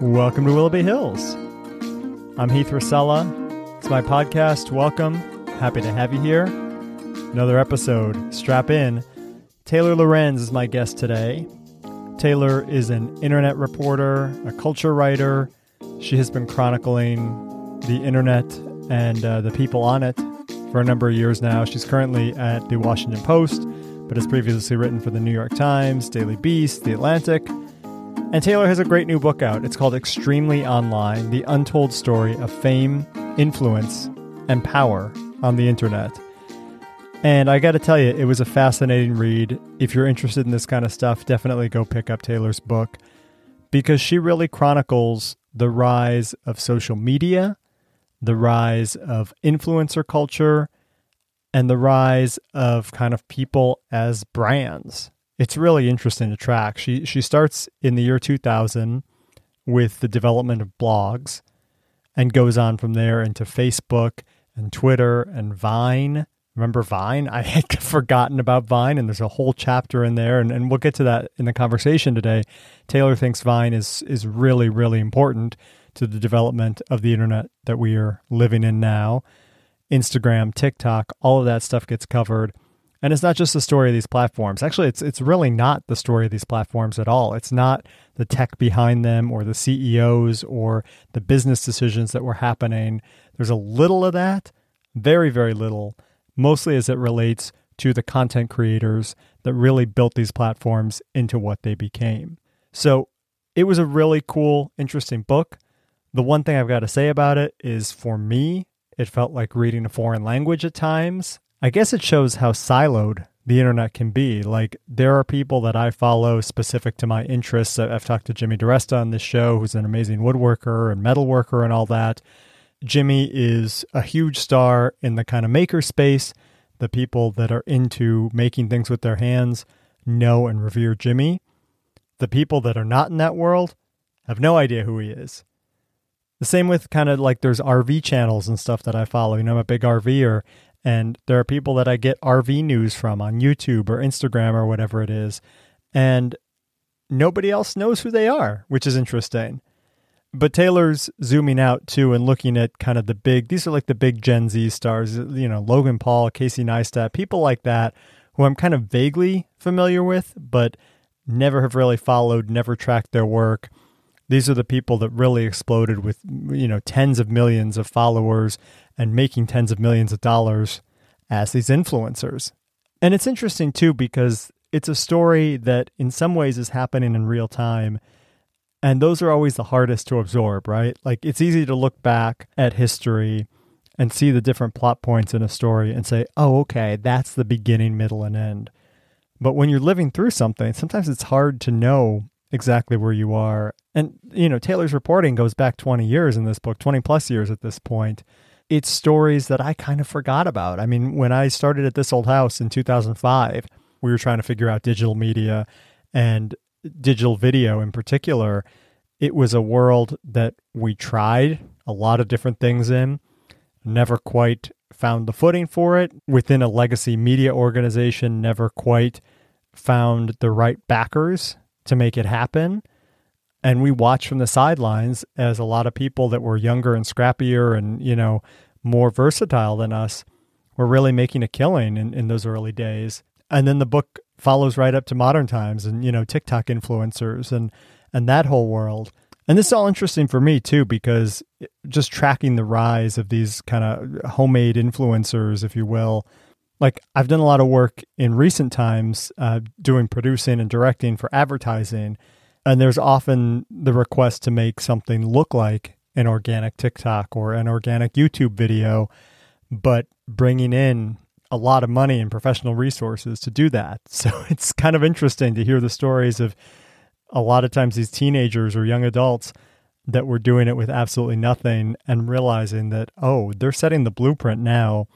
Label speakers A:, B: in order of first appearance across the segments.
A: Welcome to Willoughby Hills. I'm Heath Racela. It's my podcast. Welcome. Happy to have you here. Another episode. Strap in. Taylor Lorenz is my guest today. Taylor is an internet reporter, a culture writer. She has been chronicling the internet and uh, the people on it for a number of years now. She's currently at the Washington Post, but has previously written for the New York Times, Daily Beast, The Atlantic, and Taylor has a great new book out. It's called Extremely Online The Untold Story of Fame, Influence, and Power on the Internet. And I got to tell you, it was a fascinating read. If you're interested in this kind of stuff, definitely go pick up Taylor's book because she really chronicles the rise of social media, the rise of influencer culture, and the rise of kind of people as brands it's really interesting to track. She she starts in the year 2000 with the development of blogs and goes on from there into Facebook and Twitter and Vine. Remember Vine? I had forgotten about Vine, and there's a whole chapter in there, and, and we'll get to that in the conversation today. Taylor thinks Vine is is really, really important to the development of the internet that we are living in now. Instagram, TikTok, all of that stuff gets covered. And it's not just the story of these platforms. Actually, it's it's really not the story of these platforms at all. It's not the tech behind them or the CEOs or the business decisions that were happening. There's a little of that, very very little, mostly as it relates to the content creators that really built these platforms into what they became. So, it was a really cool, interesting book. The one thing I've got to say about it is for me, it felt like reading a foreign language at times. I guess it shows how siloed the internet can be. Like there are people that I follow specific to my interests. I've talked to Jimmy DiResta on this show, who's an amazing woodworker and metalworker and all that. Jimmy is a huge star in the kind of maker space. The people that are into making things with their hands know and revere Jimmy. The people that are not in that world have no idea who he is. The same with kind of like there's RV channels and stuff that I follow. You know, I'm a big RVer, and there are people that I get RV news from on YouTube or Instagram or whatever it is. And nobody else knows who they are, which is interesting. But Taylor's zooming out too and looking at kind of the big, these are like the big Gen Z stars, you know, Logan Paul, Casey Neistat, people like that who I'm kind of vaguely familiar with, but never have really followed, never tracked their work. These are the people that really exploded with, you know, tens of millions of followers and making tens of millions of dollars as these influencers. And it's interesting too because it's a story that in some ways is happening in real time. And those are always the hardest to absorb, right? Like it's easy to look back at history and see the different plot points in a story and say, oh, okay, that's the beginning, middle, and end. But when you're living through something, sometimes it's hard to know exactly where you are. And, you know, Taylor's reporting goes back 20 years in this book, 20 plus years at this point it's stories that I kind of forgot about. I mean, when I started at this old house in 2005, we were trying to figure out digital media and digital video in particular. It was a world that we tried a lot of different things in, never quite found the footing for it within a legacy media organization, never quite found the right backers to make it happen. And we watched from the sidelines as a lot of people that were younger and scrappier and, you know, more versatile than us were really making a killing in, in those early days. And then the book follows right up to modern times and, you know, TikTok influencers and, and that whole world. And this is all interesting for me too, because just tracking the rise of these kind of homemade influencers, if you will, like I've done a lot of work in recent times uh, doing producing and directing for advertising and there's often the request to make something look like an organic TikTok or an organic YouTube video, but bringing in a lot of money and professional resources to do that. So it's kind of interesting to hear the stories of a lot of times these teenagers or young adults that were doing it with absolutely nothing and realizing that, oh, they're setting the blueprint now,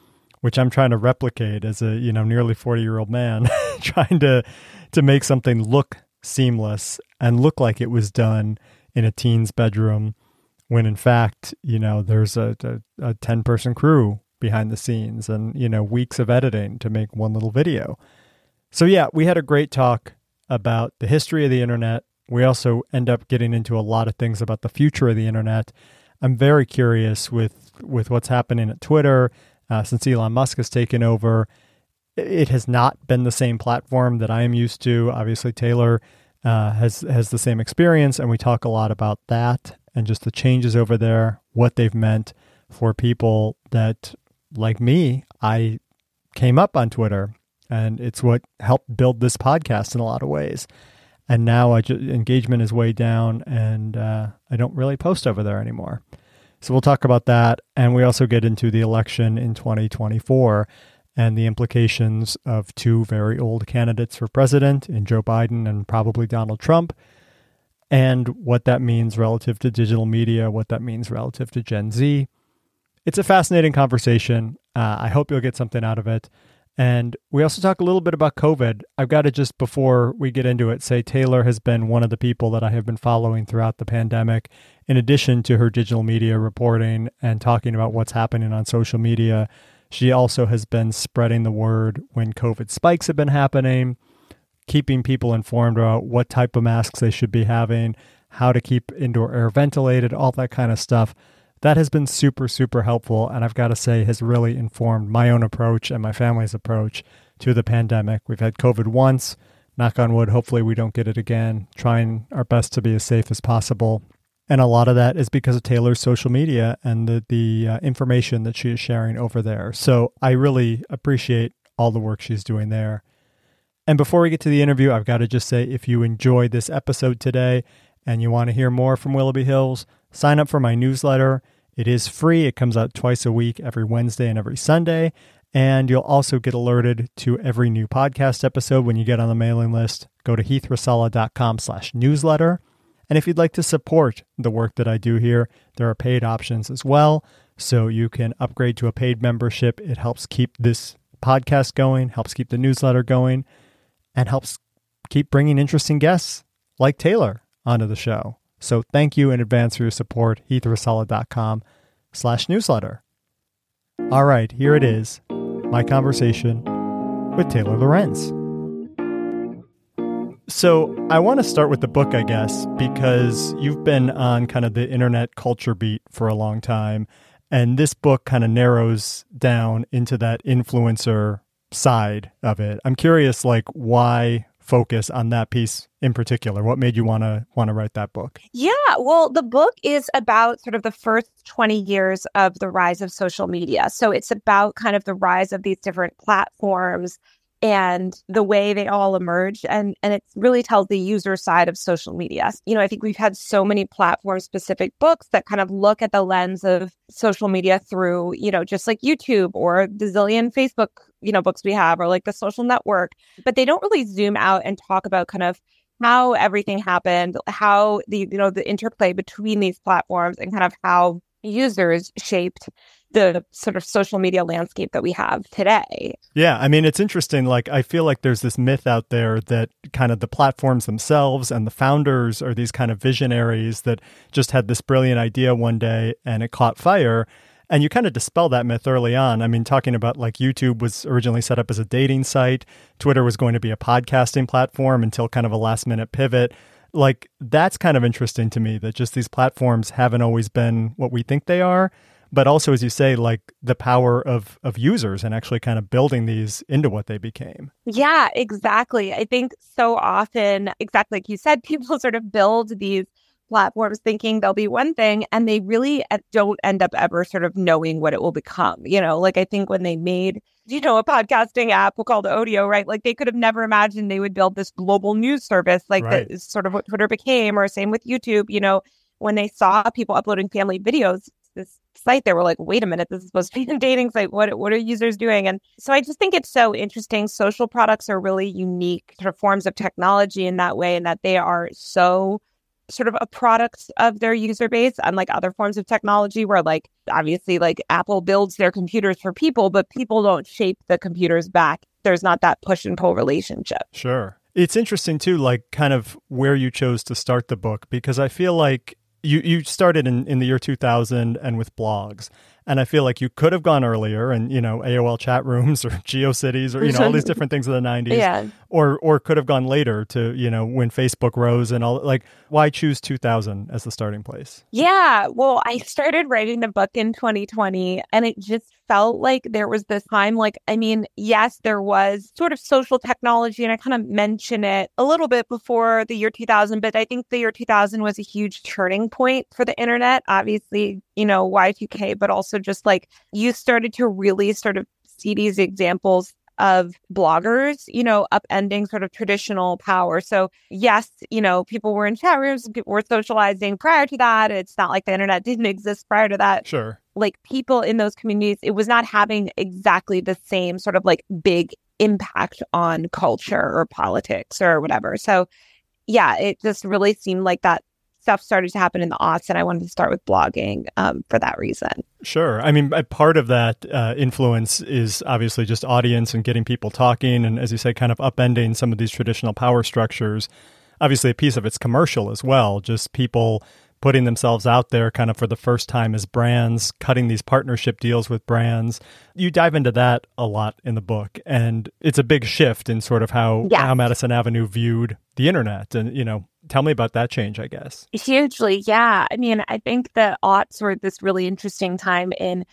A: which I'm trying to replicate as a, you know, nearly 40 year old man, trying to to make something look seamless and look like it was done in a teen's bedroom when in fact, you know, there's a, a, a 10 person crew behind the scenes and, you know, weeks of editing to make one little video. So, yeah, we had a great talk about the history of the internet, We also end up getting into a lot of things about the future of the internet. I'm very curious with with what's happening at Twitter uh, since Elon Musk has taken over. It has not been the same platform that I am used to. Obviously, Taylor uh, has has the same experience, and we talk a lot about that and just the changes over there, what they've meant for people that, like me, I came up on Twitter, and it's what helped build this podcast in a lot of ways. And now I just, engagement is way down, and uh, I don't really post over there anymore. So we'll talk about that, and we also get into the election in 2024 and the implications of two very old candidates for president in Joe Biden and probably Donald Trump, and what that means relative to digital media, what that means relative to Gen Z. It's a fascinating conversation. Uh, I hope you'll get something out of it. And we also talk a little bit about COVID. I've got to just before we get into it say Taylor has been one of the people that I have been following throughout the pandemic, in addition to her digital media reporting and talking about what's happening on social media. She also has been spreading the word when COVID spikes have been happening, keeping people informed about what type of masks they should be having, how to keep indoor air ventilated, all that kind of stuff. That has been super, super helpful. And I've got to say, has really informed my own approach and my family's approach to the pandemic. We've had COVID once. Knock on wood, hopefully we don't get it again. Trying our best to be as safe as possible. And a lot of that is because of Taylor's social media and the, the uh, information that she is sharing over there. So I really appreciate all the work she's doing there. And before we get to the interview, I've got to just say if you enjoyed this episode today and you want to hear more from Willoughby Hills, sign up for my newsletter. It is free. It comes out twice a week, every Wednesday and every Sunday. And you'll also get alerted to every new podcast episode when you get on the mailing list. Go to heathracela.com slash newsletter. And if you'd like to support the work that I do here, there are paid options as well. So you can upgrade to a paid membership. It helps keep this podcast going, helps keep the newsletter going, and helps keep bringing interesting guests like Taylor onto the show. So thank you in advance for your support. heathracela.com slash newsletter. All right, here it is. My conversation with Taylor Lorenz. So I want to start with the book, I guess, because you've been on kind of the internet culture beat for a long time. And this book kind of narrows down into that influencer side of it. I'm curious, like, why focus on that piece in particular? What made you want to want to write that book?
B: Yeah, well, the book is about sort of the first 20 years of the rise of social media. So it's about kind of the rise of these different platforms and the way they all emerged and and it really tells the user side of social media. You know i think we've had so many platform specific books that kind of look at the lens of social media through you know just like youtube or the zillion facebook you know books we have or like the social network. But they don't really zoom out and talk about kind of how everything happened how the you know the interplay between these platforms and kind of how users shaped the sort of social media landscape that we have today.
A: Yeah, I mean, it's interesting. Like, I feel like there's this myth out there that kind of the platforms themselves and the founders are these kind of visionaries that just had this brilliant idea one day and it caught fire. And you kind of dispel that myth early on. I mean, talking about like YouTube was originally set up as a dating site, Twitter was going to be a podcasting platform until kind of a last minute pivot like that's kind of interesting to me that just these platforms haven't always been what we think they are but also as you say like the power of of users and actually kind of building these into what they became.
B: Yeah exactly. I think so often exactly like you said people sort of build these platforms thinking they'll be one thing and they really uh, don't end up ever sort of knowing what it will become you know? Like i think when they made you know a podcasting app called Odeo right? Like they could have never imagined they would build this global news service like right. that is sort of what twitter became or same with youtube you know? When they saw people uploading family videos this site, they were like, wait a minute, this is supposed to be a dating site. What what are users doing? And so I just think it's so interesting. Social products are really unique sort of forms of technology in that way, and that they are so sort of a product of their user base, unlike other forms of technology where like obviously like Apple builds their computers for people, but people don't shape the computers back. There's not that push and pull relationship.
A: Sure. It's interesting too, like kind of where you chose to start the book, because I feel like you you started in, in the year 2000 and with blogs And I feel like you could have gone earlier and, you know, AOL chat rooms or GeoCities or, you know, all these different things in the 90s.
B: Yeah.
A: Or, or could have gone later to, you know, when Facebook rose and all. Like, why choose 2000 as the starting place?
B: Yeah. Well, I started writing the book in 2020 and it just felt like there was this time, like, I mean, yes, there was sort of social technology, and I kind of mention it a little bit before the year 2000, but I think the year 2000 was a huge turning point for the internet. Obviously, you know, Y2K, but also just like you started to really sort of see these examples of bloggers, you know, upending sort of traditional power. So, yes, you know, people were in chat rooms, people were socializing prior to that. It's not like the internet didn't exist prior to that.
A: Sure.
B: Like people in those communities, it was not having exactly the same sort of like big impact on culture or politics or whatever. So, yeah, it just really seemed like that stuff started to happen in the aughts, and I wanted to start with blogging um, for that reason.
A: Sure. I mean, part of that uh, influence is obviously just audience and getting people talking, and as you say, kind of upending some of these traditional power structures. Obviously, a piece of it's commercial as well, just people putting themselves out there kind of for the first time as brands, cutting these partnership deals with brands. You dive into that a lot in the book and it's a big shift in sort of how
B: yes.
A: how Madison Avenue viewed the internet and you know tell me about that change, I guess.
B: Hugely, yeah. I mean, I think the aughts were this really interesting time in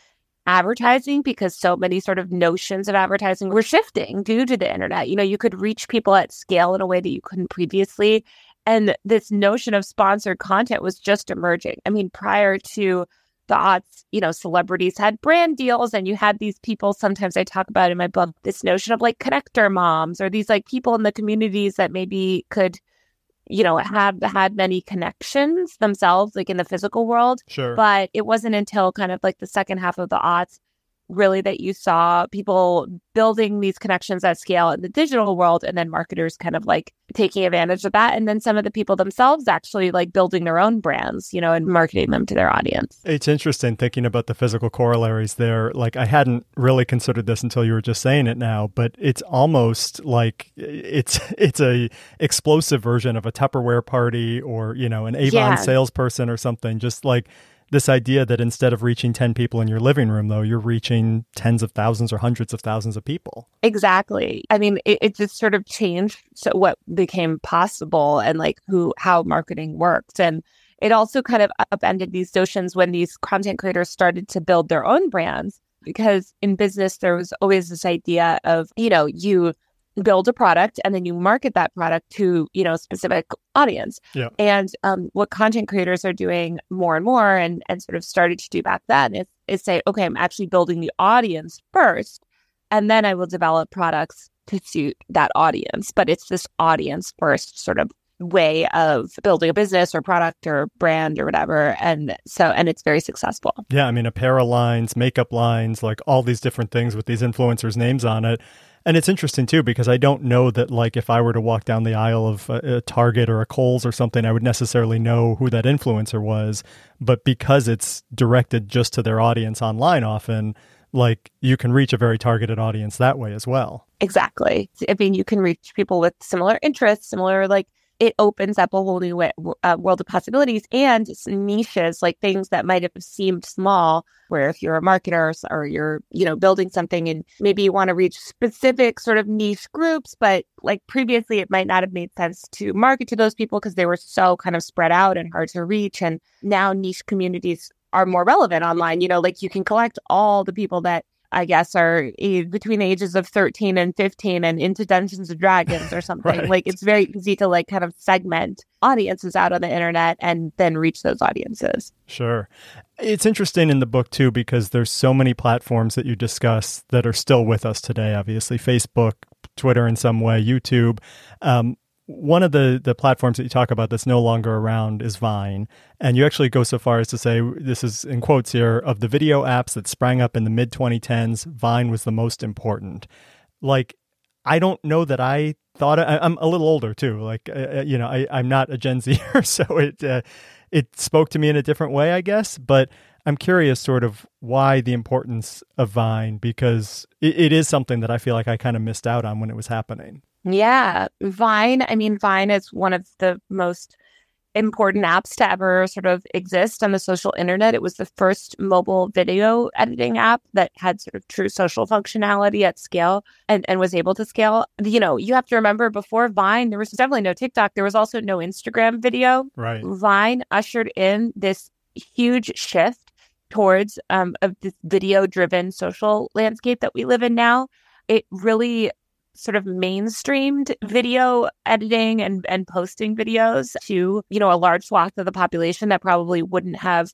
B: advertising because so many sort of notions of advertising were shifting due to the internet. You know, you could reach people at scale in a way that you couldn't previously. And this notion of sponsored content was just emerging. I mean, prior to the aughts, you know, celebrities had brand deals, and you had these people. Sometimes I talk about in my book this notion of like connector moms or these like people in the communities that maybe could you know, have had many connections themselves, like in the physical world.
A: Sure.
B: But it wasn't until kind of like the second half of the aughts really that you saw people building these connections at scale in the digital world and then marketers kind of like taking advantage of that. And then some of the people themselves actually like building their own brands you know and marketing them to their audience.
A: It's interesting thinking about the physical corollaries there. Like i hadn't really considered this until you were just saying it now but it's almost like it's it's a explosive version of a tupperware party or you know an avon yeah. salesperson or something. Just like this idea that instead of reaching 10 people in your living room, though, you're reaching tens of thousands or hundreds of thousands of people.
B: Exactly. I mean, it, it just sort of changed so what became possible and like who, how marketing worked. And it also kind of upended these notions when these content creators started to build their own brands. Because in business, there was always this idea of, you know, you build a product and then you market that product to you know specific audience.
A: Yeah.
B: and um, what content creators are doing more and more and and sort of started to do back then is is say okay i'm actually building the audience first and then i will develop products to suit that audience. But it's this audience first sort of way of building a business or product or brand or whatever. And so and it's very successful.
A: Yeah i mean apparel lines makeup lines like all these different things with these influencers names on it and it's interesting too because I don't know that like if I were to walk down the aisle of a, a, Target or a Kohl's or something, I would necessarily know who that influencer was. But because it's directed just to their audience online, often like you can reach a very targeted audience that way as well.
B: Exactly. I mean, you can reach people with similar interests, similar like it opens up a whole new uh, world of possibilities and niches, like things that might have seemed small. Where if you're a marketer or you're, you know, building something and maybe you want to reach specific sort of niche groups, but like previously it might not have made sense to market to those people because they were so kind of spread out and hard to reach. And now niche communities are more relevant online. You know, like you can collect all the people that I guess, are between the ages of 13 and 15 and into Dungeons and Dragons or something. right. Like it's very easy to like kind of segment audiences out on the internet and then reach those audiences.
A: Sure. It's interesting in the book too because there's so many platforms that you discuss that are still with us today, obviously Facebook, Twitter in some way, YouTube. Um, one of the the platforms that you talk about that's no longer around is Vine, and you actually go so far as to say this is in quotes here of the video apps that sprang up in the mid 2010s, Vine was the most important. Like, I don't know that I thought I, am a little older too. Like, uh, uh, you know, I, I'm not a Gen Zer, so it uh, it spoke to me in a different way, I guess. But I'm curious, sort of, why the importance of Vine because it, it is something that I feel like I kind of missed out on when it was happening.
B: Yeah, Vine. I mean, Vine is one of the most important apps to ever sort of exist on the social internet. It was the first mobile video editing app that had sort of true social functionality at scale and, and was able to scale. You know, you have to remember before Vine, there was definitely no TikTok. There was also no Instagram video.
A: Right.
B: Vine ushered in this huge shift towards um, of this video driven social landscape that we live in now. It really sort of mainstreamed video editing and, and posting videos to, you know, a large swath of the population that probably wouldn't have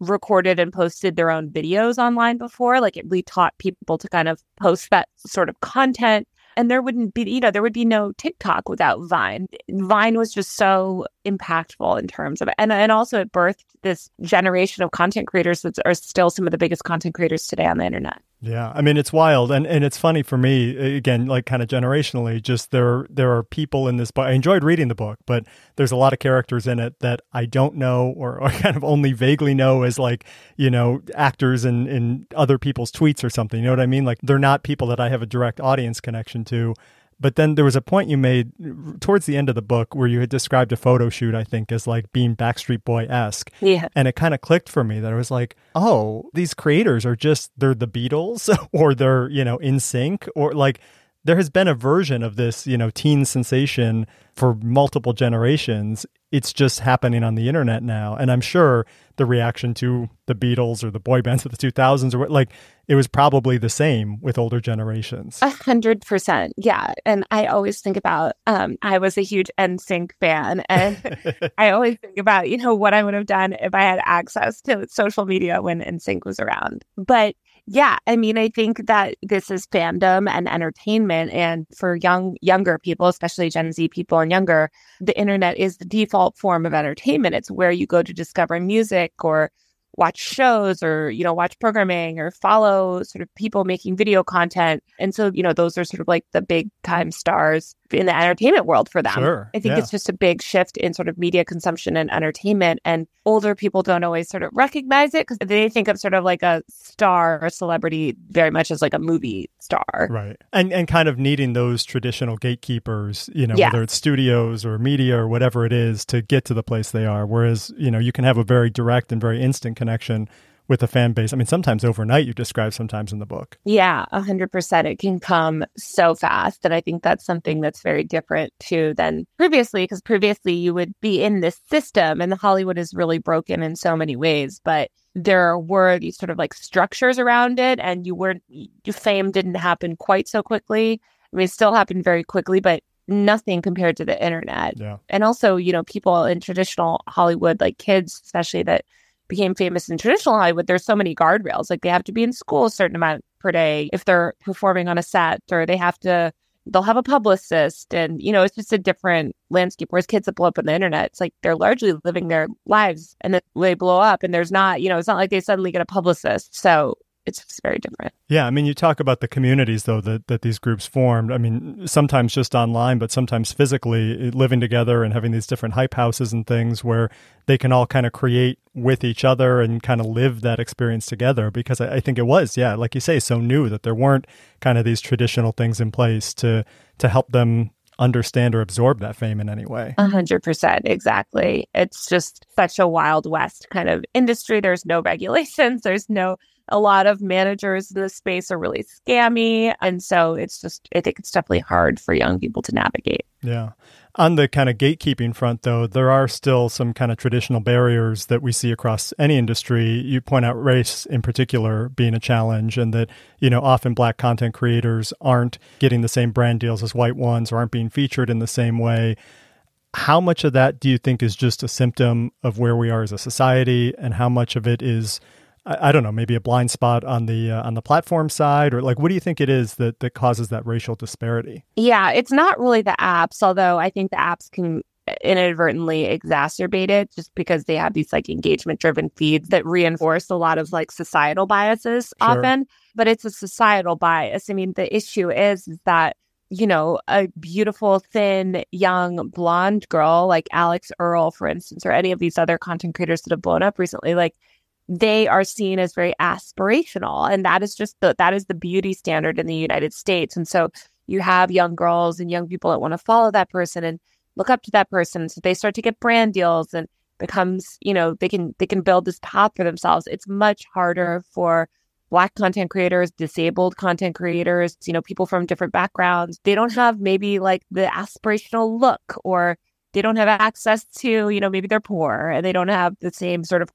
B: recorded and posted their own videos online before. Like it, we taught people to kind of post that sort of content and there wouldn't be, you know, there would be no TikTok without Vine. Vine was just so impactful in terms of it. And, and also it birthed this generation of content creators that are still some of the biggest content creators today on the internet.
A: Yeah, I mean it's wild, and and it's funny for me again, like kind of generationally. Just there there are people in this book. I enjoyed reading the book, but there's a lot of characters in it that I don't know or, or kind of only vaguely know as like you know actors in in other people's tweets or something. You know what I mean? Like they're not people that I have a direct audience connection to. But then there was a point you made towards the end of the book where you had described a photo shoot, I think, as like being Backstreet Boy esque.
B: Yeah.
A: And it kind of clicked for me that I was like, oh, these creators are just, they're the Beatles or they're, you know, NSYNC or like, there has been a version of this, you know, teen sensation for multiple generations. It's just happening on the internet now. And I'm sure the reaction to the Beatles or the boy bands of the 2000s or what, like, it was probably the same with older generations.
B: A hundred percent. Yeah. And I always think about, um, I was a huge NSYNC fan and I always think about, you know, what I would have done if I had access to social media when NSYNC was around. But yeah, I mean, I think that this is fandom and entertainment. And for young, younger people, especially Gen Z people and younger, the internet is the default form of entertainment. It's where you go to discover music or watch shows or you know watch programming or follow sort of people making video content and so you know those are sort of like the big time stars in the entertainment world for them
A: sure.
B: i think
A: yeah.
B: it's just a big shift in sort of media consumption and entertainment and older people don't always sort of recognize it because they think of sort of like a star or celebrity very much as like a movie star
A: right and and kind of needing those traditional gatekeepers you know
B: Yeah.
A: whether it's studios or media or whatever it is to get to the place they are whereas you know you can have a very direct and very instant connection with a fan base i mean sometimes overnight you describe sometimes in the book
B: Yeah, a hundred percent. It can come so fast. And I think that's something that's very different too than previously, because previously you would be in this system and Hollywood is really broken in so many ways. But there were these sort of like structures around it and you weren't your fame didn't happen quite so quickly. I mean, it still happened very quickly, but nothing compared to the internet.
A: yeah
B: And also, you know, people in traditional Hollywood, like kids, especially that became famous in traditional Hollywood, there's so many guardrails. Like they have to be in school a certain amount per day if they're performing on a set, or they have to, they'll have a publicist. And, you know, it's just a different landscape. Whereas kids that blow up on the internet, it's like they're largely living their lives and then they blow up and there's not, you know, it's not like they suddenly get a publicist. So it's just very different.
A: Yeah, I mean, you talk about the communities though that that these groups formed. I mean, sometimes just online, but sometimes physically eh, living together and having these different hype houses and things where they can all kind of create with each other and kind of live that experience together. Because I, I think it was, yeah, like you say, so new that there weren't kind of these traditional things in place to to help them understand or absorb that fame in any way.
B: A hundred percent, exactly. It's just such a wild west kind of industry. There's no regulations. There's no. A lot of managers in the space are really scammy, and so it's just. I think it's definitely hard for young people to navigate.
A: Yeah. On the kind of gatekeeping front, though, there are still some kind of traditional barriers that we see across any industry. You point out race in particular being a challenge, and that, you know, often black content creators aren't getting the same brand deals as white ones or aren't being featured in the same way. How much of that do you think is just a symptom of where we are as a society, and how much of it is I, I don't know, maybe a blind spot on the uh, on the platform side, or like, what do you think it is that that causes that racial disparity?
B: Yeah, it's not really the apps, although I think the apps can inadvertently exacerbate it just because they have these like engagement driven feeds that reinforce a lot of like societal biases
A: Sure.
B: often. But it's a societal bias. I mean, the issue is, is that you know, a beautiful, thin, young, blonde girl like Alix Earle, for instance, or any of these other content creators that have blown up recently, like they are seen as very aspirational. And that is just the that is the beauty standard in the United States. And so you have young girls and young people that want to follow that person. And look up to that person. So they start to get brand deals and becomes, you know, they can they can build this path for themselves. It's much harder for black content creators, disabled content creators, you know, people from different backgrounds. They don't have maybe like the aspirational look or they don't have access to, you know, maybe they're poor and they don't have the same sort of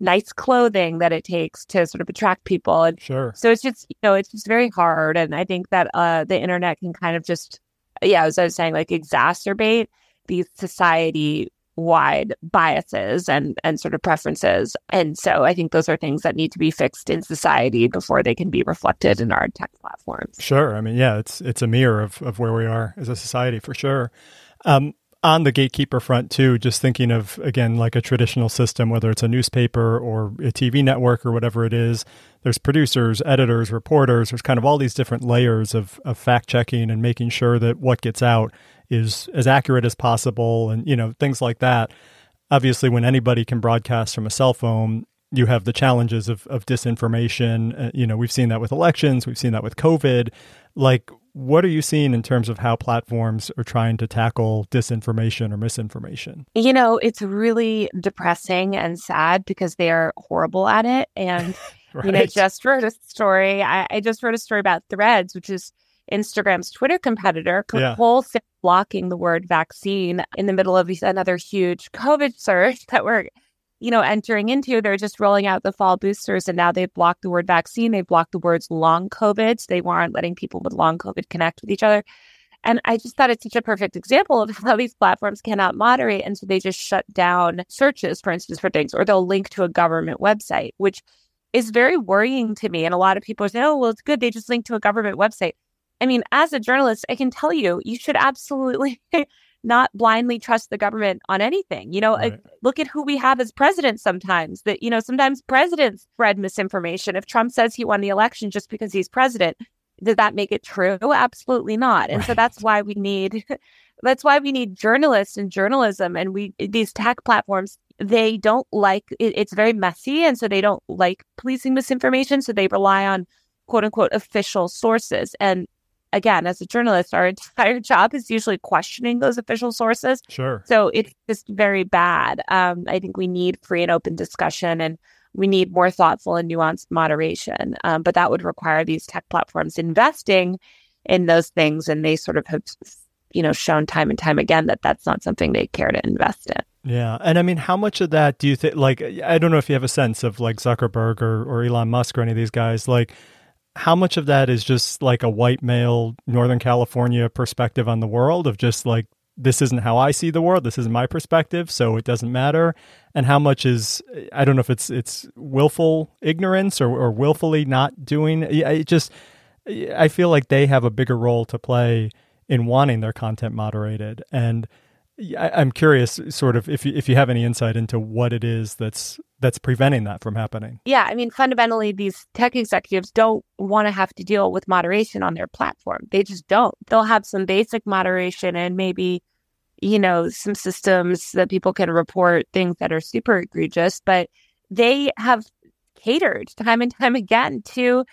B: nice clothing that it takes to sort of attract people. And
A: sure.
B: So it's just, you know, it's just very hard. And I think that uh, the internet can kind of just, yeah, as I was saying, like exacerbate these society wide biases and and sort of preferences and so i think those are things that need to be fixed in society before they can be reflected in our tech platforms
A: sure i mean yeah it's it's a mirror of of where we are as a society for sure um on the gatekeeper front too just thinking of again like a traditional system whether it's a newspaper or a tv network or whatever it is there's producers editors reporters there's kind of all these different layers of, of fact checking and making sure that what gets out is as accurate as possible and you know things like that. Obviously when anybody can broadcast from a cell phone you have the challenges of, of disinformation. Uh, you know we've seen that with elections we've seen that with covid. Like what are you seeing in terms of how platforms are trying to tackle disinformation or misinformation?
B: You know, it's really depressing and sad because they are horrible at it. And, right. you know, just wrote a story. I, I, just wrote a story about Threads, which is Instagram's Twitter competitor, yeah. wholesale blocking the word vaccine in the middle of another huge COVID surge that we're you know, entering into, they're just rolling out the fall boosters and now they've blocked the word vaccine. They've blocked the words long COVID. So they weren't letting people with long COVID connect with each other. And I just thought it's such a perfect example of how these platforms cannot moderate. And so they just shut down searches, for instance, for things, or they'll link to a government website, which is very worrying to me. And a lot of people say, oh, well, it's good. They just link to a government website. I mean, as a journalist, I can tell you, you should absolutely not blindly trust the government on anything. You know, uh, right. look at who we have as president sometimes. That, you know, sometimes presidents spread misinformation. If Trump says he won the election just because he's president, does that make it true? Absolutely not. And right. so that's why we need that's why we need journalists and journalism and we these tech platforms they don't like it, it's very messy and so they don't like policing misinformation so they rely on quote unquote official sources and again, as a journalist, our entire job is usually questioning those official sources.
A: Sure.
B: So it's just very bad. Um, I think we need free and open discussion and we need more thoughtful and nuanced moderation. Um, but that would require these tech platforms investing in those things. And they sort of have, you know, shown time and time again that that's not something they care to invest in.
A: Yeah. And I mean, how much of that do you think, like, I don't know if you have a sense of like Zuckerberg or, or Elon Musk or any of these guys, like, how much of that is just like a white male Northern California perspective on the world of just like this isn't how I see the world, this isn't my perspective, so it doesn't matter, and how much is I don't know if it's it's willful ignorance or, or willfully not doing. It just I feel like they have a bigger role to play in wanting their content moderated and I, am curious, sort of, if you, if you have any insight into what it is that's that's preventing that from happening.
B: Yeah, I mean, fundamentally, these tech executives don't want to have to deal with moderation on their platform. They just don't. They'll have some basic moderation and maybe, you know, some systems that people can report things that are super egregious, but they have catered time and time again to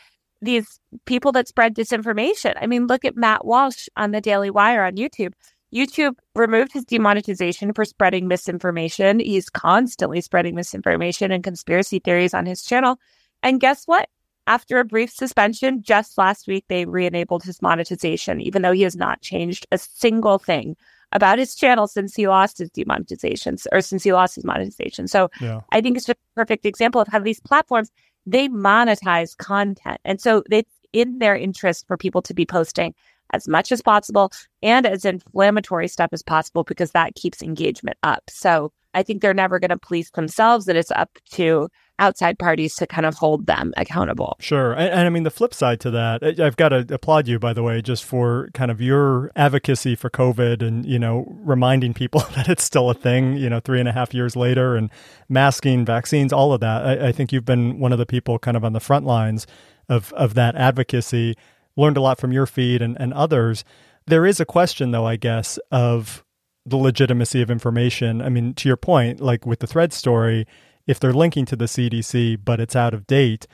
B: these people that spread disinformation. I mean, look at Matt Walsh on the Daily Wire on YouTube YouTube removed his demonetization for spreading misinformation. He's constantly spreading misinformation and conspiracy theories on his channel. And guess what? After a brief suspension, just last week, they re enabled his monetization, even though he has not changed a single thing about his channel since he lost his demonetization or since he lost his monetization. So yeah. I think it's a perfect example of how these platforms they monetize content. And so it's in their interest for people to be posting as much as possible and as inflammatory stuff as possible because that keeps engagement up. So I think they're never going to police themselves, and it's up to outside parties to kind of hold them accountable.
A: Sure. And, and, I mean, the flip side to that, I've got to applaud you, by the way, just for kind of your advocacy for COVID and, you know, reminding people that it's still a thing, you know, three and a half years later and masking, vaccines, all of that. I, I think you've been one of the people kind of on the front lines of, of that advocacy learned a lot from your feed and, and others. There is a question, though, I guess, of the legitimacy of information. I mean, to your point, like with the thread story, if they're linking to the CDC, but it's out of date,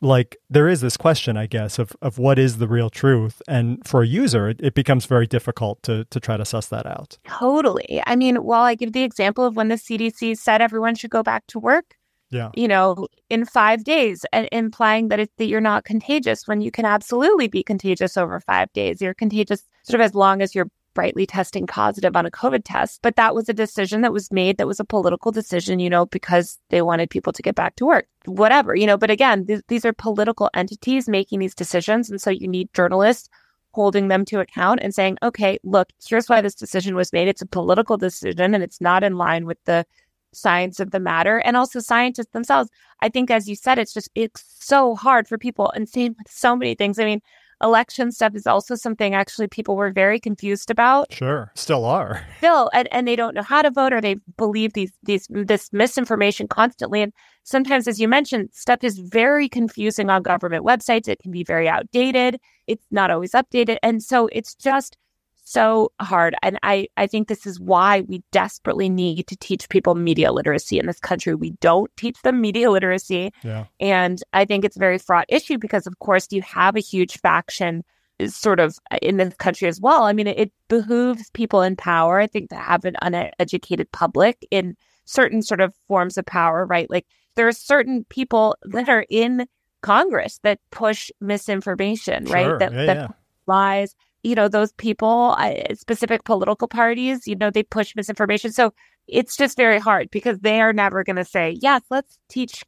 A: like there is this question, I guess, of, of what is the real truth. And for a user, it, it becomes very difficult to, to try to suss that out.
B: Totally. I mean, while I give the example of when the CDC said everyone should go back to work,
A: yeah.
B: you know, in five days, and implying that it's that you're not contagious when you can absolutely be contagious over five days. You're contagious sort of as long as you're brightly testing positive on a COVID test. But that was a decision that was made that was a political decision, you know, because they wanted people to get back to work, whatever, you know. But again, th- these are political entities making these decisions. And so you need journalists holding them to account and saying, okay, look, here's why this decision was made. It's a political decision and it's not in line with the science of the matter and also scientists themselves. I think, as you said, it's just, it's so hard for people and same with so many things. I mean, election stuff is also something actually people were very confused about.
A: Sure, still are.
B: Still, and, and they don't know how to vote or they believe these these this misinformation constantly. And sometimes, as you mentioned, stuff is very confusing on government websites. It can be very outdated. It's not always updated, and so it's just so hard. And I, I think this is why we desperately need to teach people media literacy in this country. We don't teach them media literacy.
A: Yeah.
B: And I think it's a very fraught issue because, of course, you have a huge faction uh, sort of uh, in this country as well. I mean, it, it behooves people in power, I think, to have an uneducated public in certain sort of forms of power, right? Like there are certain people that are in Congress that push misinformation,
A: Sure.
B: right? That,
A: Yeah,
B: that
A: yeah.
B: lies you know those people uh, specific political parties you know they push misinformation. So it's just very hard because they are never going to say yes let's teach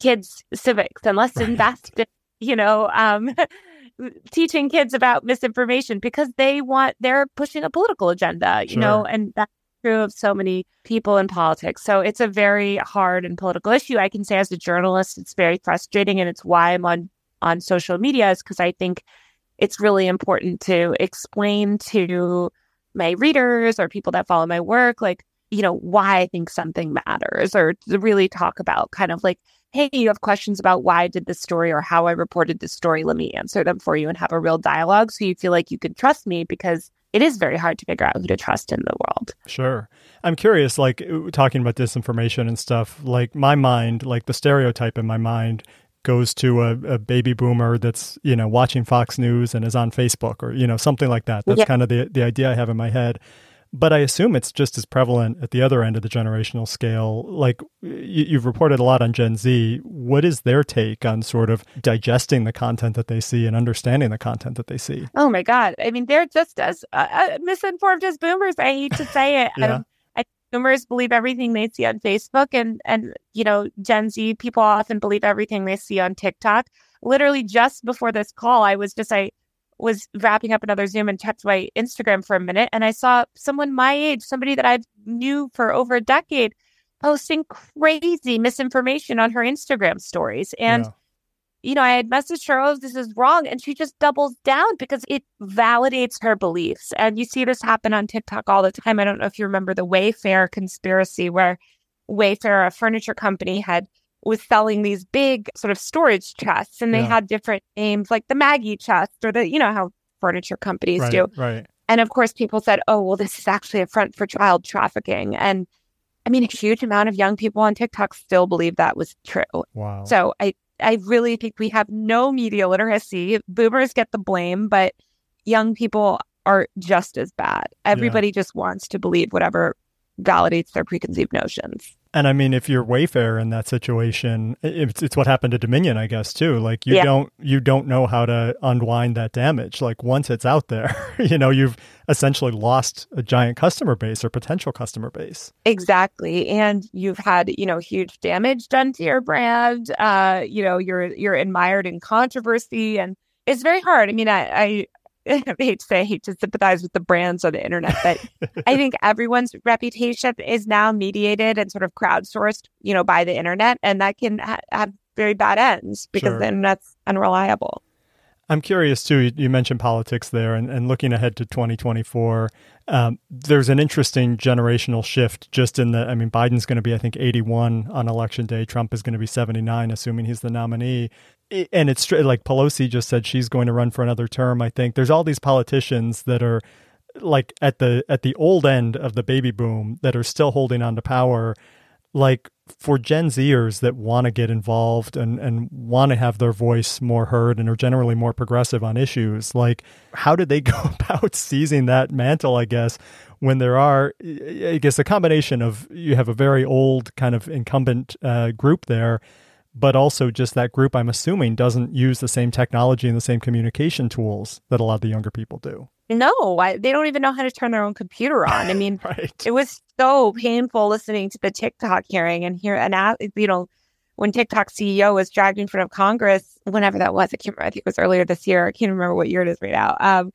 B: kids civics and let's
A: Right.
B: invest in you know um teaching kids about misinformation because they want they're pushing a political agenda you know and that's true of so many people in politics. So it's a very hard and political issue. I can say as a journalist it's very frustrating and it's why i'm on on social media is because i think it's really important to explain to my readers or people that follow my work, like, you know, why I think something matters, or to really talk about kind of like, hey, you have questions about why I did this story or how I reported this story. Let me answer them for you and have a real dialogue so you feel like you can trust me because it is very hard to figure out who to trust in the world.
A: Sure. I'm curious, like talking about disinformation and stuff, like my mind, like the stereotype in my mind goes to a, a baby boomer that's, you know, watching Fox News and is on Facebook or, you know, something like that. That's
B: Yeah.
A: kind of the, the idea I have in my head. But I assume it's just as prevalent at the other end of the generational scale. Like you, you've reported a lot on Gen Z. What is their take on sort of digesting the content that they see and understanding the content that they see?
B: Oh my God. I mean, they're just as uh, uh, misinformed as boomers. I hate to say it.
A: Yeah.
B: Um, boomers believe everything they see on Facebook, and, and, you know, Gen Z people often believe everything they see on TikTok. Literally, just before this call, I was just, I was wrapping up another Zoom and checked my Instagram for a minute, and I saw someone my age, somebody that I've knew for over a decade, posting crazy misinformation on her Instagram stories. And
A: Yeah.
B: You know, I had messaged her, oh, this is wrong. And she just doubles down because it validates her beliefs. And you see this happen on TikTok all the time. I don't know if you remember the Wayfair conspiracy where Wayfair, a furniture company, had was selling these big sort of storage chests and they
A: Yeah.
B: had different names like the Maggie chest or the, you know, how furniture companies
A: right,
B: do.
A: right.
B: And of course, people said, oh, well, this is actually a front for child trafficking. And I mean, a huge amount of young people on TikTok still believe that was true.
A: Wow.
B: So I, I really think we have no media literacy. Boomers get the blame, but young people are just as bad. Everybody just wants to believe whatever validates their preconceived notions.
A: And I mean, if you're Wayfair in that situation, it's, it's what happened to Dominion, I guess, too. Like you
B: Yeah.
A: don't you don't know how to unwind that damage. Like once it's out there, you know, you've essentially lost a giant customer base or potential customer base.
B: Exactly. And you've had, you know, huge damage done to your brand. Uh, you know, you're you're admired in controversy and it's very hard. I mean, I, I I hate to say I hate to sympathize with the brands on the internet, but I think everyone's reputation is now mediated and sort of crowdsourced, you know, by the internet, and that can ha- have very bad ends because
A: Sure.
B: the internet's unreliable.
A: I'm curious too. you- You mentioned politics there, and, and looking ahead to 2024, um, there's an interesting generational shift. Just in the, I mean, Biden's going to be, I think, 81 on election day. Trump is going to be 79, assuming he's the nominee. And it's like Pelosi just said she's going to run for another term. I think there's all these politicians that are like at the at the old end of the baby boom that are still holding on to power. like for Gen Zers that want to get involved and, and want to have their voice more heard and are generally more progressive on issues, like how did they go about seizing that mantle, I guess, when there are, I guess, a combination of you have a very old kind of incumbent uh, group there, but also just that group, I'm assuming, doesn't use the same technology and the same communication tools that a lot of the younger people do.
B: No, I, they don't even know how to turn their own computer on. I mean,
A: right.
B: it was so painful listening to the TikTok hearing and hear and you know when TikTok CEO was dragged in front of Congress, whenever that was, I can't remember. I think it was earlier this year. I can't remember what year it is right now. Um,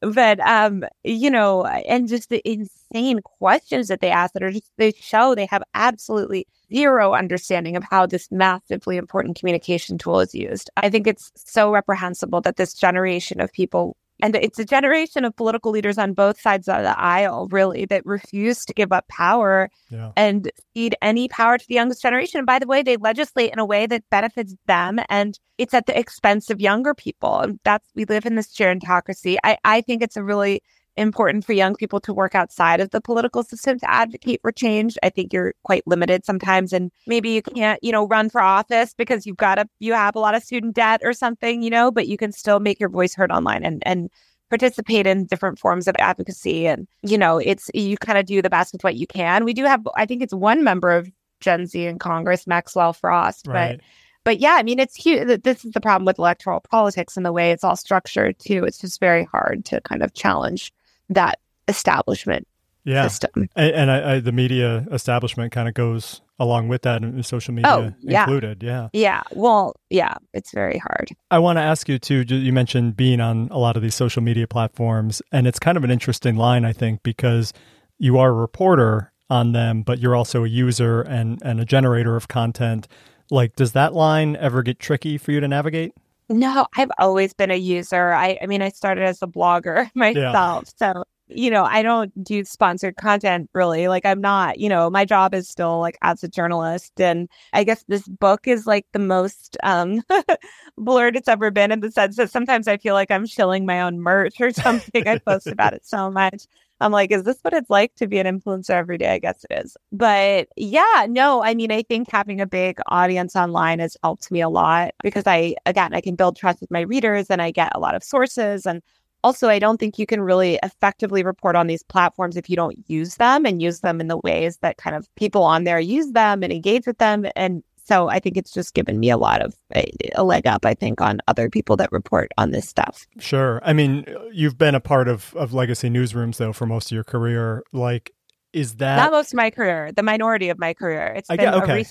B: but um, you know, and just the insane questions that they ask that are just they show they have absolutely zero understanding of how this massively important communication tool is used. I think it's so reprehensible that this generation of people and it's a generation of political leaders on both sides of the aisle, really, that refuse to give up power yeah. and cede any power to the youngest generation. And by the way, they legislate in a way that benefits them and it's at the expense of younger people. And that's, we live in this gerontocracy. I, I think it's a really important for young people to work outside of the political system to advocate for change. I think you're quite limited sometimes and maybe you can't, you know, run for office because you've got a you have a lot of student debt or something, you know, but you can still make your voice heard online and and participate in different forms of advocacy and you know, it's you kind of do the best with what you can. We do have I think it's one member of Gen Z in Congress, Maxwell Frost, right. but but yeah, I mean, it's huge. This is the problem with electoral politics and the way it's all structured too. It's just very hard to kind of challenge that establishment yeah. system.
A: And, and I, I, the media establishment kind of goes along with that, and social media oh, yeah. included. Yeah.
B: Yeah. Well, yeah, it's very hard.
A: I want to ask you too. You mentioned being on a lot of these social media platforms, and it's kind of an interesting line, I think, because you are a reporter on them, but you're also a user and and a generator of content. Like, does that line ever get tricky for you to navigate?
B: No, I've always been a user. I, I mean, I started as a blogger myself. Yeah. So, you know, I don't do sponsored content really. Like, I'm not, you know, my job is still like as a journalist. And I guess this book is like the most um, blurred it's ever been in the sense that sometimes I feel like I'm shilling my own merch or something. I post about it so much. I'm like, is this what it's like to be an influencer every day? I guess it is. But yeah, no, I mean, I think having a big audience online has helped me a lot because I, again, I can build trust with my readers and I get a lot of sources. And also, I don't think you can really effectively report on these platforms if you don't use them and use them in the ways that kind of people on there use them and engage with them. And so I think it's just given me a lot of a, a, leg up, I think, on other people that report on this stuff.
A: Sure. I mean, you've been a part of, of legacy newsrooms, though, for most of your career. Like, is that.
B: Not most of my career, the minority of my career. It's been I get, okay. a
A: uh,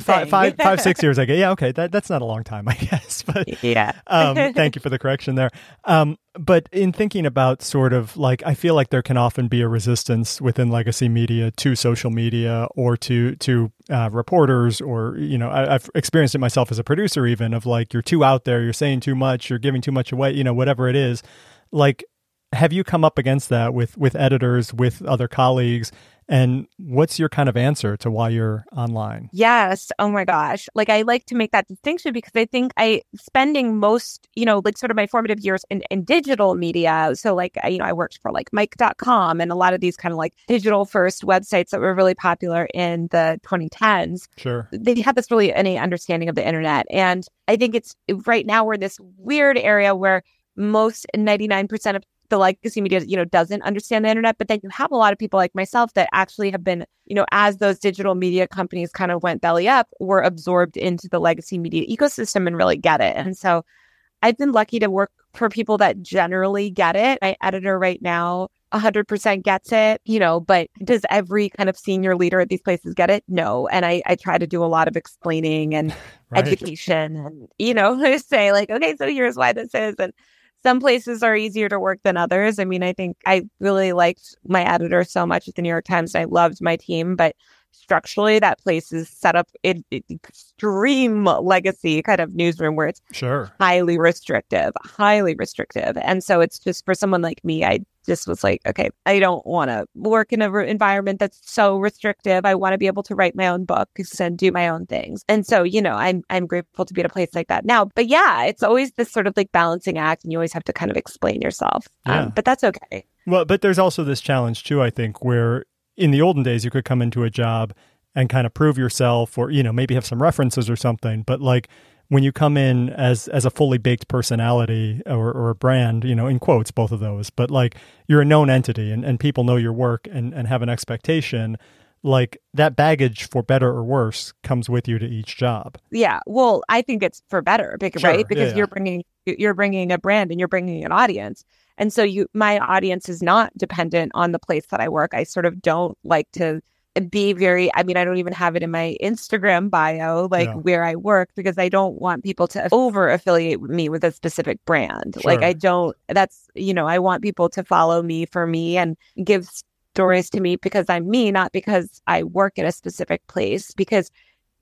A: five, five, five, six years. I guess. Yeah, okay. That that's not a long time, I guess. But
B: yeah.
A: um, thank you for the correction there. Um, but in thinking about sort of like, I feel like there can often be a resistance within legacy media to social media or to to uh, reporters, or you know, I, I've experienced it myself as a producer, even of like you're too out there, you're saying too much, you're giving too much away, you know, whatever it is. Like, have you come up against that with with editors, with other colleagues? And what's your kind of answer to why you're online?
B: Yes. Oh my gosh. Like I like to make that distinction because I think I spending most, you know, like sort of my formative years in, in digital media. So like, you know, I worked for like Mic.com and a lot of these kind of like digital first websites that were really popular in the 2010s.
A: Sure.
B: They had this really any understanding of the internet. And I think it's right now we're in this weird area where most 99% of the legacy media, you know, doesn't understand the internet. But then you have a lot of people like myself that actually have been, you know, as those digital media companies kind of went belly up, were absorbed into the legacy media ecosystem and really get it. And so I've been lucky to work for people that generally get it. My editor right now 100% gets it, you know, but does every kind of senior leader at these places get it? No. And I, I try to do a lot of explaining and right. education and, you know, say like, okay, so here's why this is. And some places are easier to work than others. I mean, I think I really liked my editor so much at the New York Times. I loved my team, but structurally, that place is set up in, in extreme legacy kind of newsroom where it's
A: sure
B: highly restrictive, highly restrictive. And so it's just for someone like me, I just was like, okay, I don't want to work in an re- environment that's so restrictive. I want to be able to write my own books and do my own things. And so, you know, I'm I'm grateful to be at a place like that now. But yeah, it's always this sort of like balancing act, and you always have to kind of explain yourself. Um, yeah. Um, but that's okay.
A: Well, but there's also this challenge too, I think, where in the olden days you could come into a job and kind of prove yourself or you know maybe have some references or something. But like when you come in as as a fully baked personality or, or a brand you know in quotes both of those but like you're a known entity and, and people know your work and, and have an expectation like that baggage for better or worse comes with you to each job.
B: Yeah. Well i think it's for better because,
A: Sure.
B: right because
A: Yeah,
B: you're bringing you're bringing a brand and you're bringing an audience and so you my audience is not dependent on the place that i work. I sort of don't like to be very i mean i don't even have it in my instagram bio like
A: Yeah.
B: where i work because i don't want people to over affiliate me with a specific brand. Like i don't that's you know i want people to follow me for me and give stories to me because i'm me not because i work at a specific place because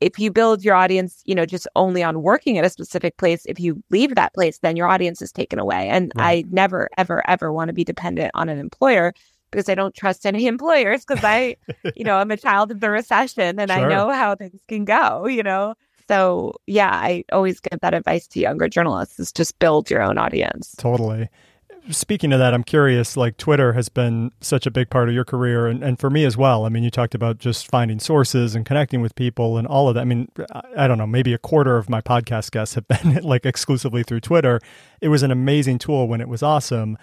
B: if you build your audience, you know, just only on working at a specific place, if you leave that place, then your audience is taken away. And
A: Right.
B: I never, ever, ever want to be dependent on an employer because I don't trust any employers because I, you know, I'm a child of the recession and I know how things can go, you know? So yeah, I always give that advice to younger journalists is just build your own audience.
A: Totally. Speaking of that, I'm curious, like Twitter has been such a big part of your career and, and for me as well. I mean, you talked about just finding sources and connecting with people and all of that. I mean, I, I don't know, maybe a quarter of my podcast guests have been like exclusively through Twitter. It was an amazing tool when it was awesome.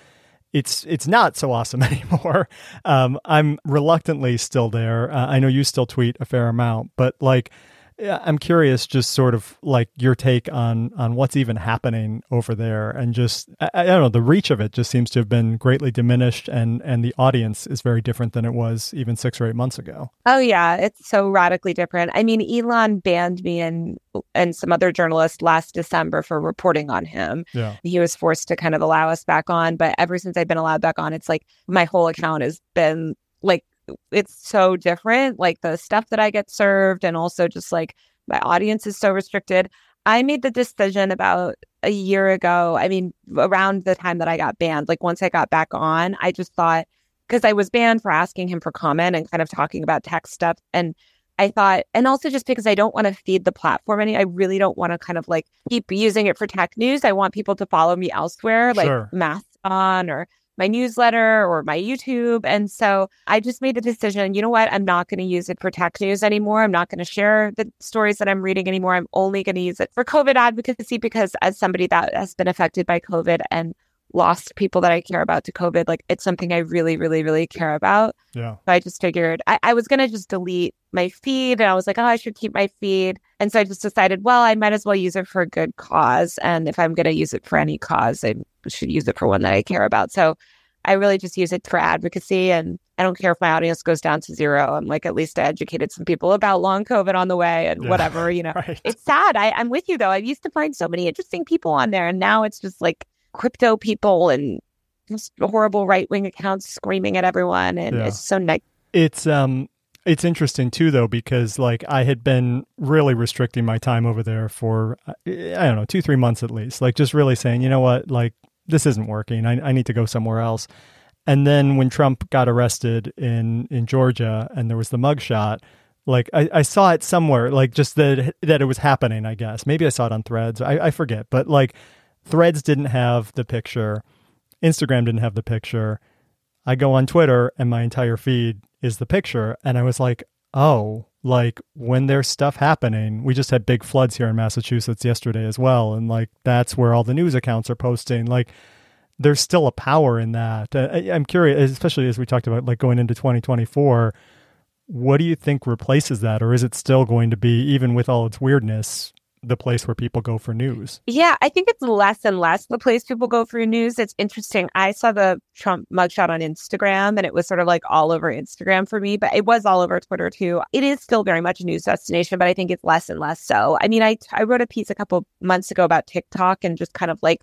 A: It's it's not so awesome anymore. Um, I'm reluctantly still there. Uh, I know you still tweet a fair amount, but like I'm curious, just sort of like your take on on what's even happening over there, and just I, I don't know, the reach of it just seems to have been greatly diminished, and and the audience is very different than it was even six or eight months ago.
B: Oh yeah, it's so radically different. I mean, Elon banned me and and some other journalists last December for reporting on him.
A: Yeah,
B: he was forced to kind of allow us back on. But ever since I've been allowed back on, it's like my whole account has been like it's so different. Like the stuff that I get served, and also just like my audience is so restricted. I made the decision about a year ago. I mean, around the time that I got banned, like once I got back on, I just thought because I was banned for asking him for comment and kind of talking about tech stuff. And I thought, and also just because I don't want to feed the platform any, I really don't want to kind of like keep using it for tech news. I want people to follow me elsewhere, like
A: Sure.
B: Mastodon or my newsletter or my YouTube. And so I just made the decision, you know what? I'm not going to use it for tech news anymore. I'm not going to share the stories that I'm reading anymore. I'm only going to use it for COVID advocacy because as somebody that has been affected by COVID and lost people that I care about to COVID, like it's something I really, really, really care about.
A: yeah,
B: So I just figured I, I was going to just delete my feed. And I was like, oh, I should keep my feed. And so I just decided, well, I might as well use it for a good cause. And if I'm going to use it for any cause, I should use it for one that I care about. So I really just use it for advocacy. And I don't care if my audience goes down to zero. I'm like, at least I educated some people about long COVID on the way and
A: Yeah.
B: whatever, you know.
A: right.
B: It's sad. I, I'm with you though. I used to find so many interesting people on there. And now it's just like crypto people and just horrible right wing accounts screaming at everyone. And
A: Yeah.
B: it's so negative.
A: It's um it's interesting too though because like I had been really restricting my time over there for uh, I don't know, 2 3 months at least. Like just really saying, "You know what? Like this isn't working. I I need to go somewhere else." And then when Trump got arrested in in Georgia and there was the mugshot, like I, I saw it somewhere, like just that that it was happening, I guess. Maybe I saw it on threads. I, I forget. But like threads didn't have the picture. Instagram didn't have the picture. I go on Twitter and my entire feed is the picture. And I was like, oh, like when there's stuff happening, we just had big floods here in Massachusetts yesterday as well. And like that's where all the news accounts are posting. Like there's still a power in that. Uh, I, I'm curious, especially as we talked about like going into 2024. What do you think replaces that? Or is it still going to be, even with all its weirdness, the place where people go for news?
B: Yeah, I think it's less and less the place people go for news. It's interesting. I saw the Trump mugshot on Instagram and it was sort of like all over Instagram for me, but it was all over Twitter too. It is still very much a news destination, but I think it's less and less so. I mean, I I wrote a piece a couple months ago about TikTok and just kind of like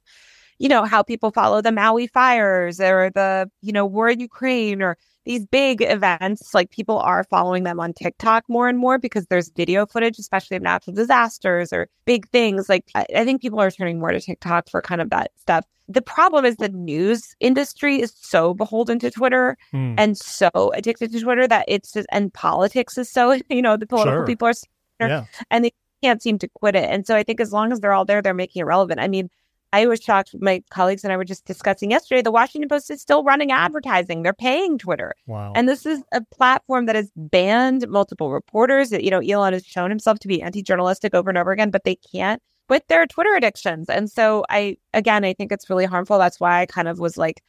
B: you know how people follow the Maui fires or the you know war in Ukraine or these big events like people are following them on TikTok more and more because there's video footage especially of natural disasters or big things like I, I think people are turning more to TikTok for kind of that stuff the problem is the news industry is so beholden to Twitter
A: Hmm.
B: and so addicted to Twitter that it's just and politics is so you know the political
A: Sure.
B: people are
A: yeah.
B: and they can't seem to quit it. And so I think as long as they're all there, they're making it relevant. I mean, I was shocked. My colleagues and I were just discussing yesterday. The Washington Post is still running advertising. They're paying Twitter.
A: Wow.
B: And this is a platform that has banned multiple reporters. That, you know, Elon has shown himself to be anti-journalistic over and over again, but they can't with their Twitter addictions. And so I again I think it's really harmful. That's why I kind of was like,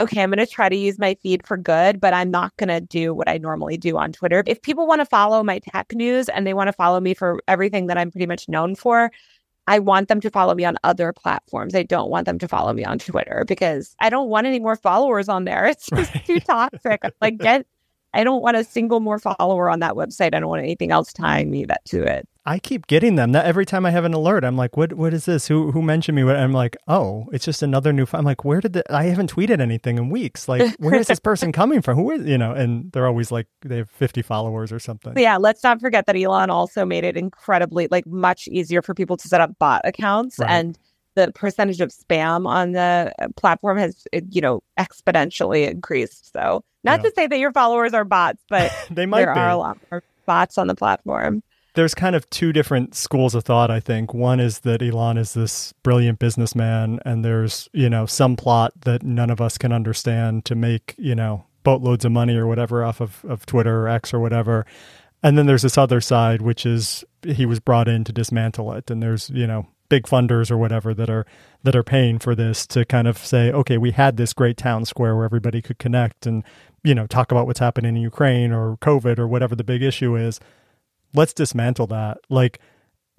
B: okay, I'm gonna try to use my feed for good, but I'm not gonna do what I normally do on Twitter. If people want to follow my tech news and they want to follow me for everything that I'm pretty much known for, I want them to follow me on other platforms. I don't want them to follow me on Twitter because I don't want any more followers on there. It's just right. too toxic. like get I don't want a single more follower on that website. I don't want anything else tying me that to it.
A: I keep getting them. That every time I have an alert, I'm like, "What? What is this? Who? Who mentioned me?" I'm like, "Oh, it's just another new." I'm like, "Where did the? I haven't tweeted anything in weeks. Like, where is this person coming from? Who is you know?" And they're always like, they have 50 followers or something.
B: Yeah, let's not forget that Elon also made it incredibly like much easier for people to set up bot accounts right. and the percentage of spam on the uh, platform has you know exponentially increased. So, not yeah. to say that your followers are bots, but
A: they might
B: there
A: be.
B: are a lot more bots on the platform
A: there's kind of two different schools of thought, I think. One is that Elon is this brilliant businessman, and there's, you know, some plot that none of us can understand to make, you know, boatloads of money or whatever off of, of Twitter or X or whatever. And then there's this other side, which is he was brought in to dismantle it. And there's, you know, big funders or whatever that are that are paying for this to kind of say, okay, we had this great town square where everybody could connect and, you know, talk about what's happening in Ukraine or COVID or whatever the big issue is let's dismantle that. Like,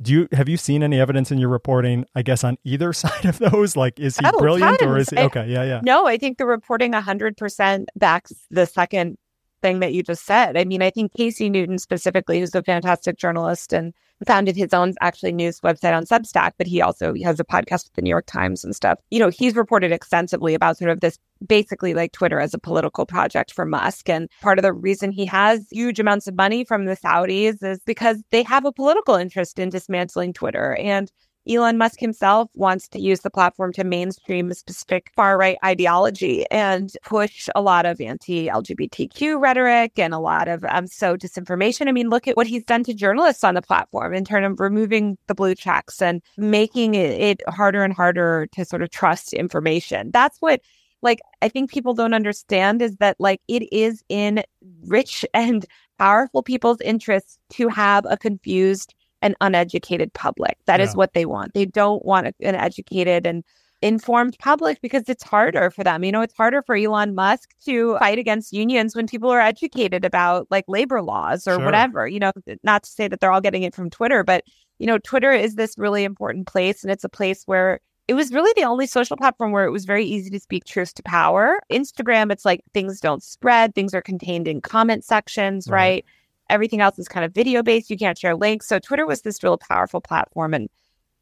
A: do you have you seen any evidence in your reporting? I guess on either side of those, like, is he
B: oh,
A: brilliant
B: tons.
A: or is he okay? Yeah, yeah.
B: No, I think the reporting hundred percent backs the second thing that you just said. I mean, I think Casey Newton specifically, who's a fantastic journalist and founded his own actually news website on Substack, but he also he has a podcast with the New York Times and stuff. You know, he's reported extensively about sort of this basically like Twitter as a political project for Musk. And part of the reason he has huge amounts of money from the Saudis is because they have a political interest in dismantling Twitter. And Elon Musk himself wants to use the platform to mainstream a specific far right ideology and push a lot of anti LGBTQ rhetoric and a lot of um, so disinformation. I mean, look at what he's done to journalists on the platform in terms of removing the blue checks and making it, it harder and harder to sort of trust information. That's what like I think people don't understand is that like it is in rich and powerful people's interests to have a confused an uneducated public. That yeah. is what they want. They don't want an educated and informed public because it's harder for them. You know, it's harder for Elon Musk to fight against unions when people are educated about like labor laws or sure. whatever. You know, not to say that they're all getting it from Twitter, but you know, Twitter is this really important place and it's a place where it was really the only social platform where it was very easy to speak truth to power. Instagram, it's like things don't spread, things are contained in comment sections, right? right? Everything else is kind of video based. You can't share links. So Twitter was this real powerful platform. And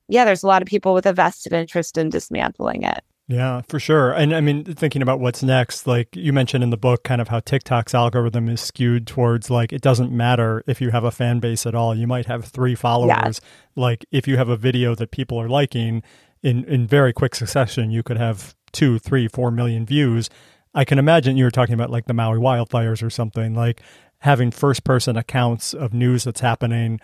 B: yeah, there's a lot of people with a vested interest in dismantling it.
A: Yeah, for sure. And I mean, thinking about what's next, like you mentioned in the book, kind of how TikTok's algorithm is skewed towards like it doesn't matter if you have a fan base at all. You might have three followers. Like if you have a video that people are liking in, in very quick succession, you could have two, three, four million views. I can imagine you were talking about like the Maui wildfires or something. Like having first person accounts of news that's happening,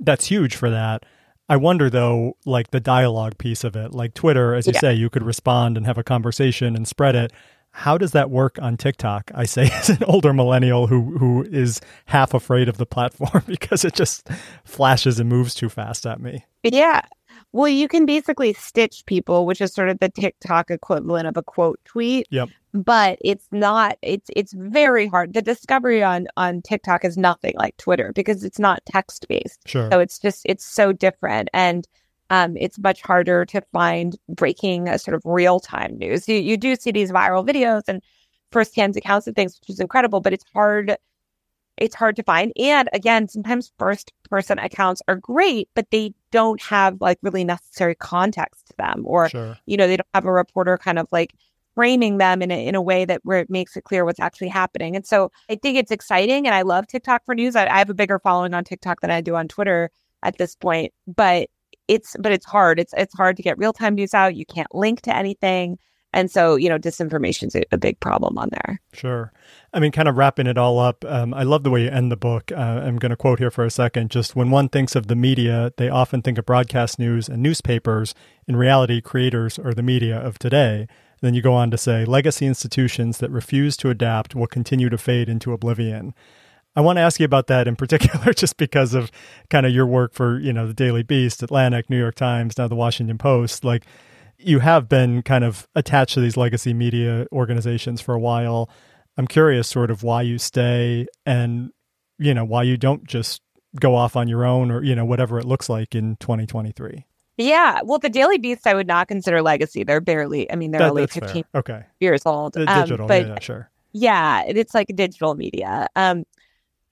A: that's huge for that. I wonder though, like the dialogue piece of it, like Twitter, as you yeah. say, you could respond and have a conversation and spread it. How does that work on TikTok? I say as an older millennial who who is half afraid of the platform because it just flashes and moves too fast at me.
B: Yeah. Well, you can basically stitch people, which is sort of the TikTok equivalent of a quote tweet.
A: Yep.
B: But it's not. It's it's very hard. The discovery on on TikTok is nothing like Twitter because it's not text based.
A: Sure.
B: So it's just it's so different, and um, it's much harder to find breaking a sort of real time news. You you do see these viral videos and firsthand accounts of things, which is incredible, but it's hard it's hard to find. And again, sometimes first person accounts are great, but they don't have like really necessary context to them, or
A: sure.
B: you know, they don't have a reporter kind of like framing them in a, in a way that where it makes it clear what's actually happening. And so I think it's exciting, and I love TikTok for news. I, I have a bigger following on TikTok than I do on Twitter at this point, but it's but it's hard. It's it's hard to get real time news out. You can't link to anything. And so, you know, disinformation is a, big problem on there.
A: Sure. I mean, kind of wrapping it all up, um, I love the way you end the book. Uh, I'm going to quote here for a second. Just when one thinks of the media, they often think of broadcast news and newspapers. In reality, creators are the media of today. Then you go on to say legacy institutions that refuse to adapt will continue to fade into oblivion. I want to ask you about that in particular, just because of kind of your work for, you know, the Daily Beast, Atlantic, New York Times, now the Washington Post. Like, you have been kind of attached to these legacy media organizations for a while. I'm curious, sort of, why you stay and, you know, why you don't just go off on your own or, you know, whatever it looks like in 2023.
B: Yeah. Well, the Daily Beast, I would not consider legacy. They're barely, I mean, they're that, only 15
A: fair. okay.
B: years old.
A: The digital, um, but, yeah, sure.
B: Yeah, it's like digital media. Um,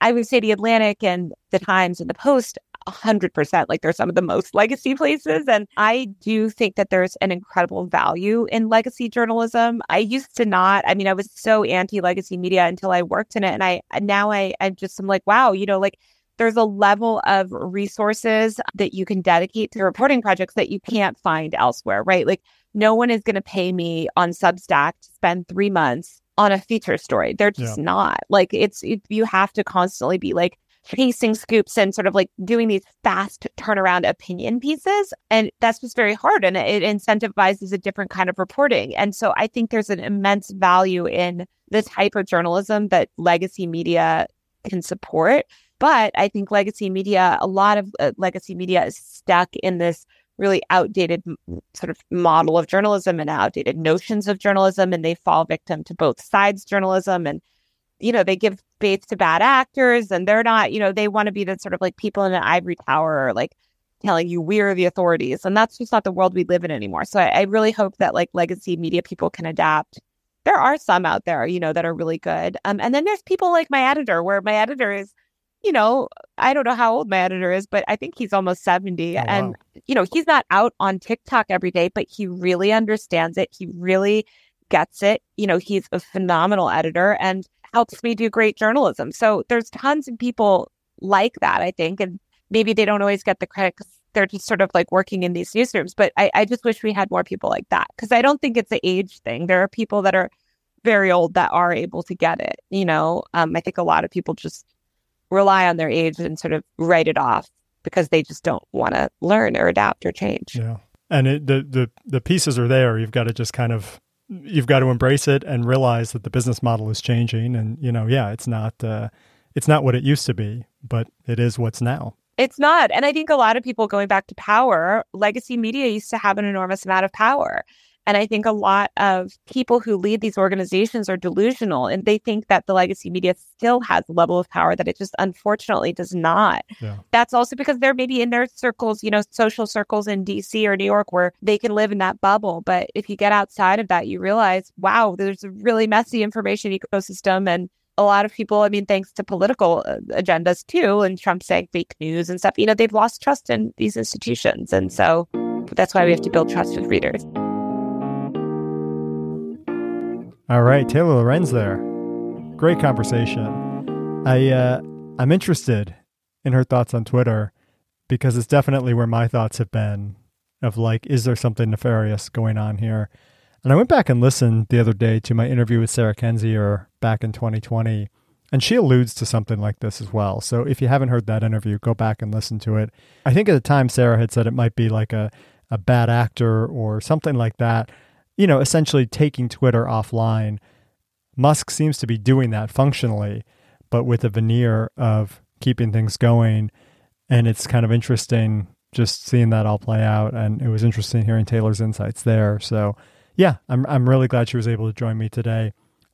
B: I would say the Atlantic and the Times and the Post, 100%. Like they're some of the most legacy places. And I do think that there's an incredible value in legacy journalism. I used to not, I mean, I was so anti legacy media until I worked in it. And I, now I, I just am like, wow, you know, like there's a level of resources that you can dedicate to reporting projects that you can't find elsewhere, right? Like no one is going to pay me on Substack to spend three months on a feature story. They're just yeah. not. Like it's it, you have to constantly be like chasing scoops and sort of like doing these fast turnaround opinion pieces. And that's just very hard. And it incentivizes a different kind of reporting. And so I think there's an immense value in the type of journalism that legacy media can support. But I think legacy media, a lot of uh, legacy media is stuck in this really outdated sort of model of journalism and outdated notions of journalism and they fall victim to both sides journalism and you know they give faith to bad actors and they're not you know they want to be the sort of like people in an ivory tower or like telling you we're the authorities and that's just not the world we live in anymore so I, I really hope that like legacy media people can adapt there are some out there you know that are really good um, and then there's people like my editor where my editor is you know, I don't know how old my editor is, but I think he's almost 70. Oh, and, wow. you know, he's not out on TikTok every day, but he really understands it. He really gets it. You know, he's a phenomenal editor and helps me do great journalism. So there's tons of people like that, I think. And maybe they don't always get the credit because they're just sort of like working in these newsrooms. But I, I just wish we had more people like that because I don't think it's an age thing. There are people that are very old that are able to get it. You know, um, I think a lot of people just rely on their age and sort of write it off because they just don't want to learn or adapt or change.
A: Yeah. And it, the, the, the pieces are there. You've got to just kind of, you've got to embrace it and realize that the business model is changing. And, you know, yeah, it's not, uh, it's not what it used to be, but it is what's now.
B: It's not. And I think a lot of people going back to power, legacy media used to have an enormous amount of power. And I think a lot of people who lead these organizations are delusional and they think that the legacy media still has a level of power that it just unfortunately does not. Yeah. That's also because they're maybe in their circles, you know, social circles in DC or New York where they can live in that bubble. But if you get outside of that, you realize, wow, there's a really messy information ecosystem. And a lot of people, I mean, thanks to political uh, agendas too, and Trump saying fake news and stuff, you know, they've lost trust in these institutions. And so that's why we have to build trust with readers.
A: All right, Taylor Lorenz there. Great conversation. I uh, I'm interested in her thoughts on Twitter because it's definitely where my thoughts have been of like, is there something nefarious going on here? And I went back and listened the other day to my interview with Sarah Kendzior back in 2020, and she alludes to something like this as well. So if you haven't heard that interview, go back and listen to it. I think at the time Sarah had said it might be like a, a bad actor or something like that you know, essentially taking Twitter offline. Musk seems to be doing that functionally, but with a veneer of keeping things going. And it's kind of interesting just seeing that all play out. And it was interesting hearing Taylor's insights there. So, yeah, I'm, I'm really glad she was able to join me today.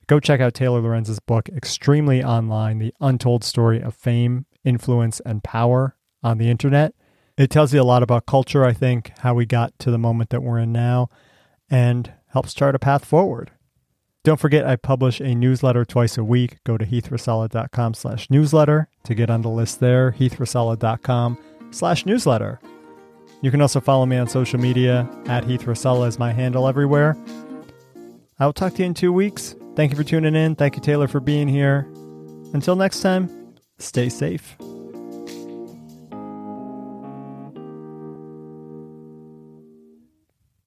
A: Go check out Taylor Lorenz's book, Extremely Online The Untold Story of Fame, Influence, and Power on the Internet. It tells you a lot about culture, I think, how we got to the moment that we're in now, and helps chart a path forward. Don't forget I publish a newsletter twice a week. Go to heathracela.com slash newsletter to get on the list there, heathracela.com slash newsletter. You can also follow me on social media at Heath Racela is my handle everywhere. I'll talk to you in two weeks. Thank you for tuning in. Thank you, Taylor, for being here. Until next time, stay safe.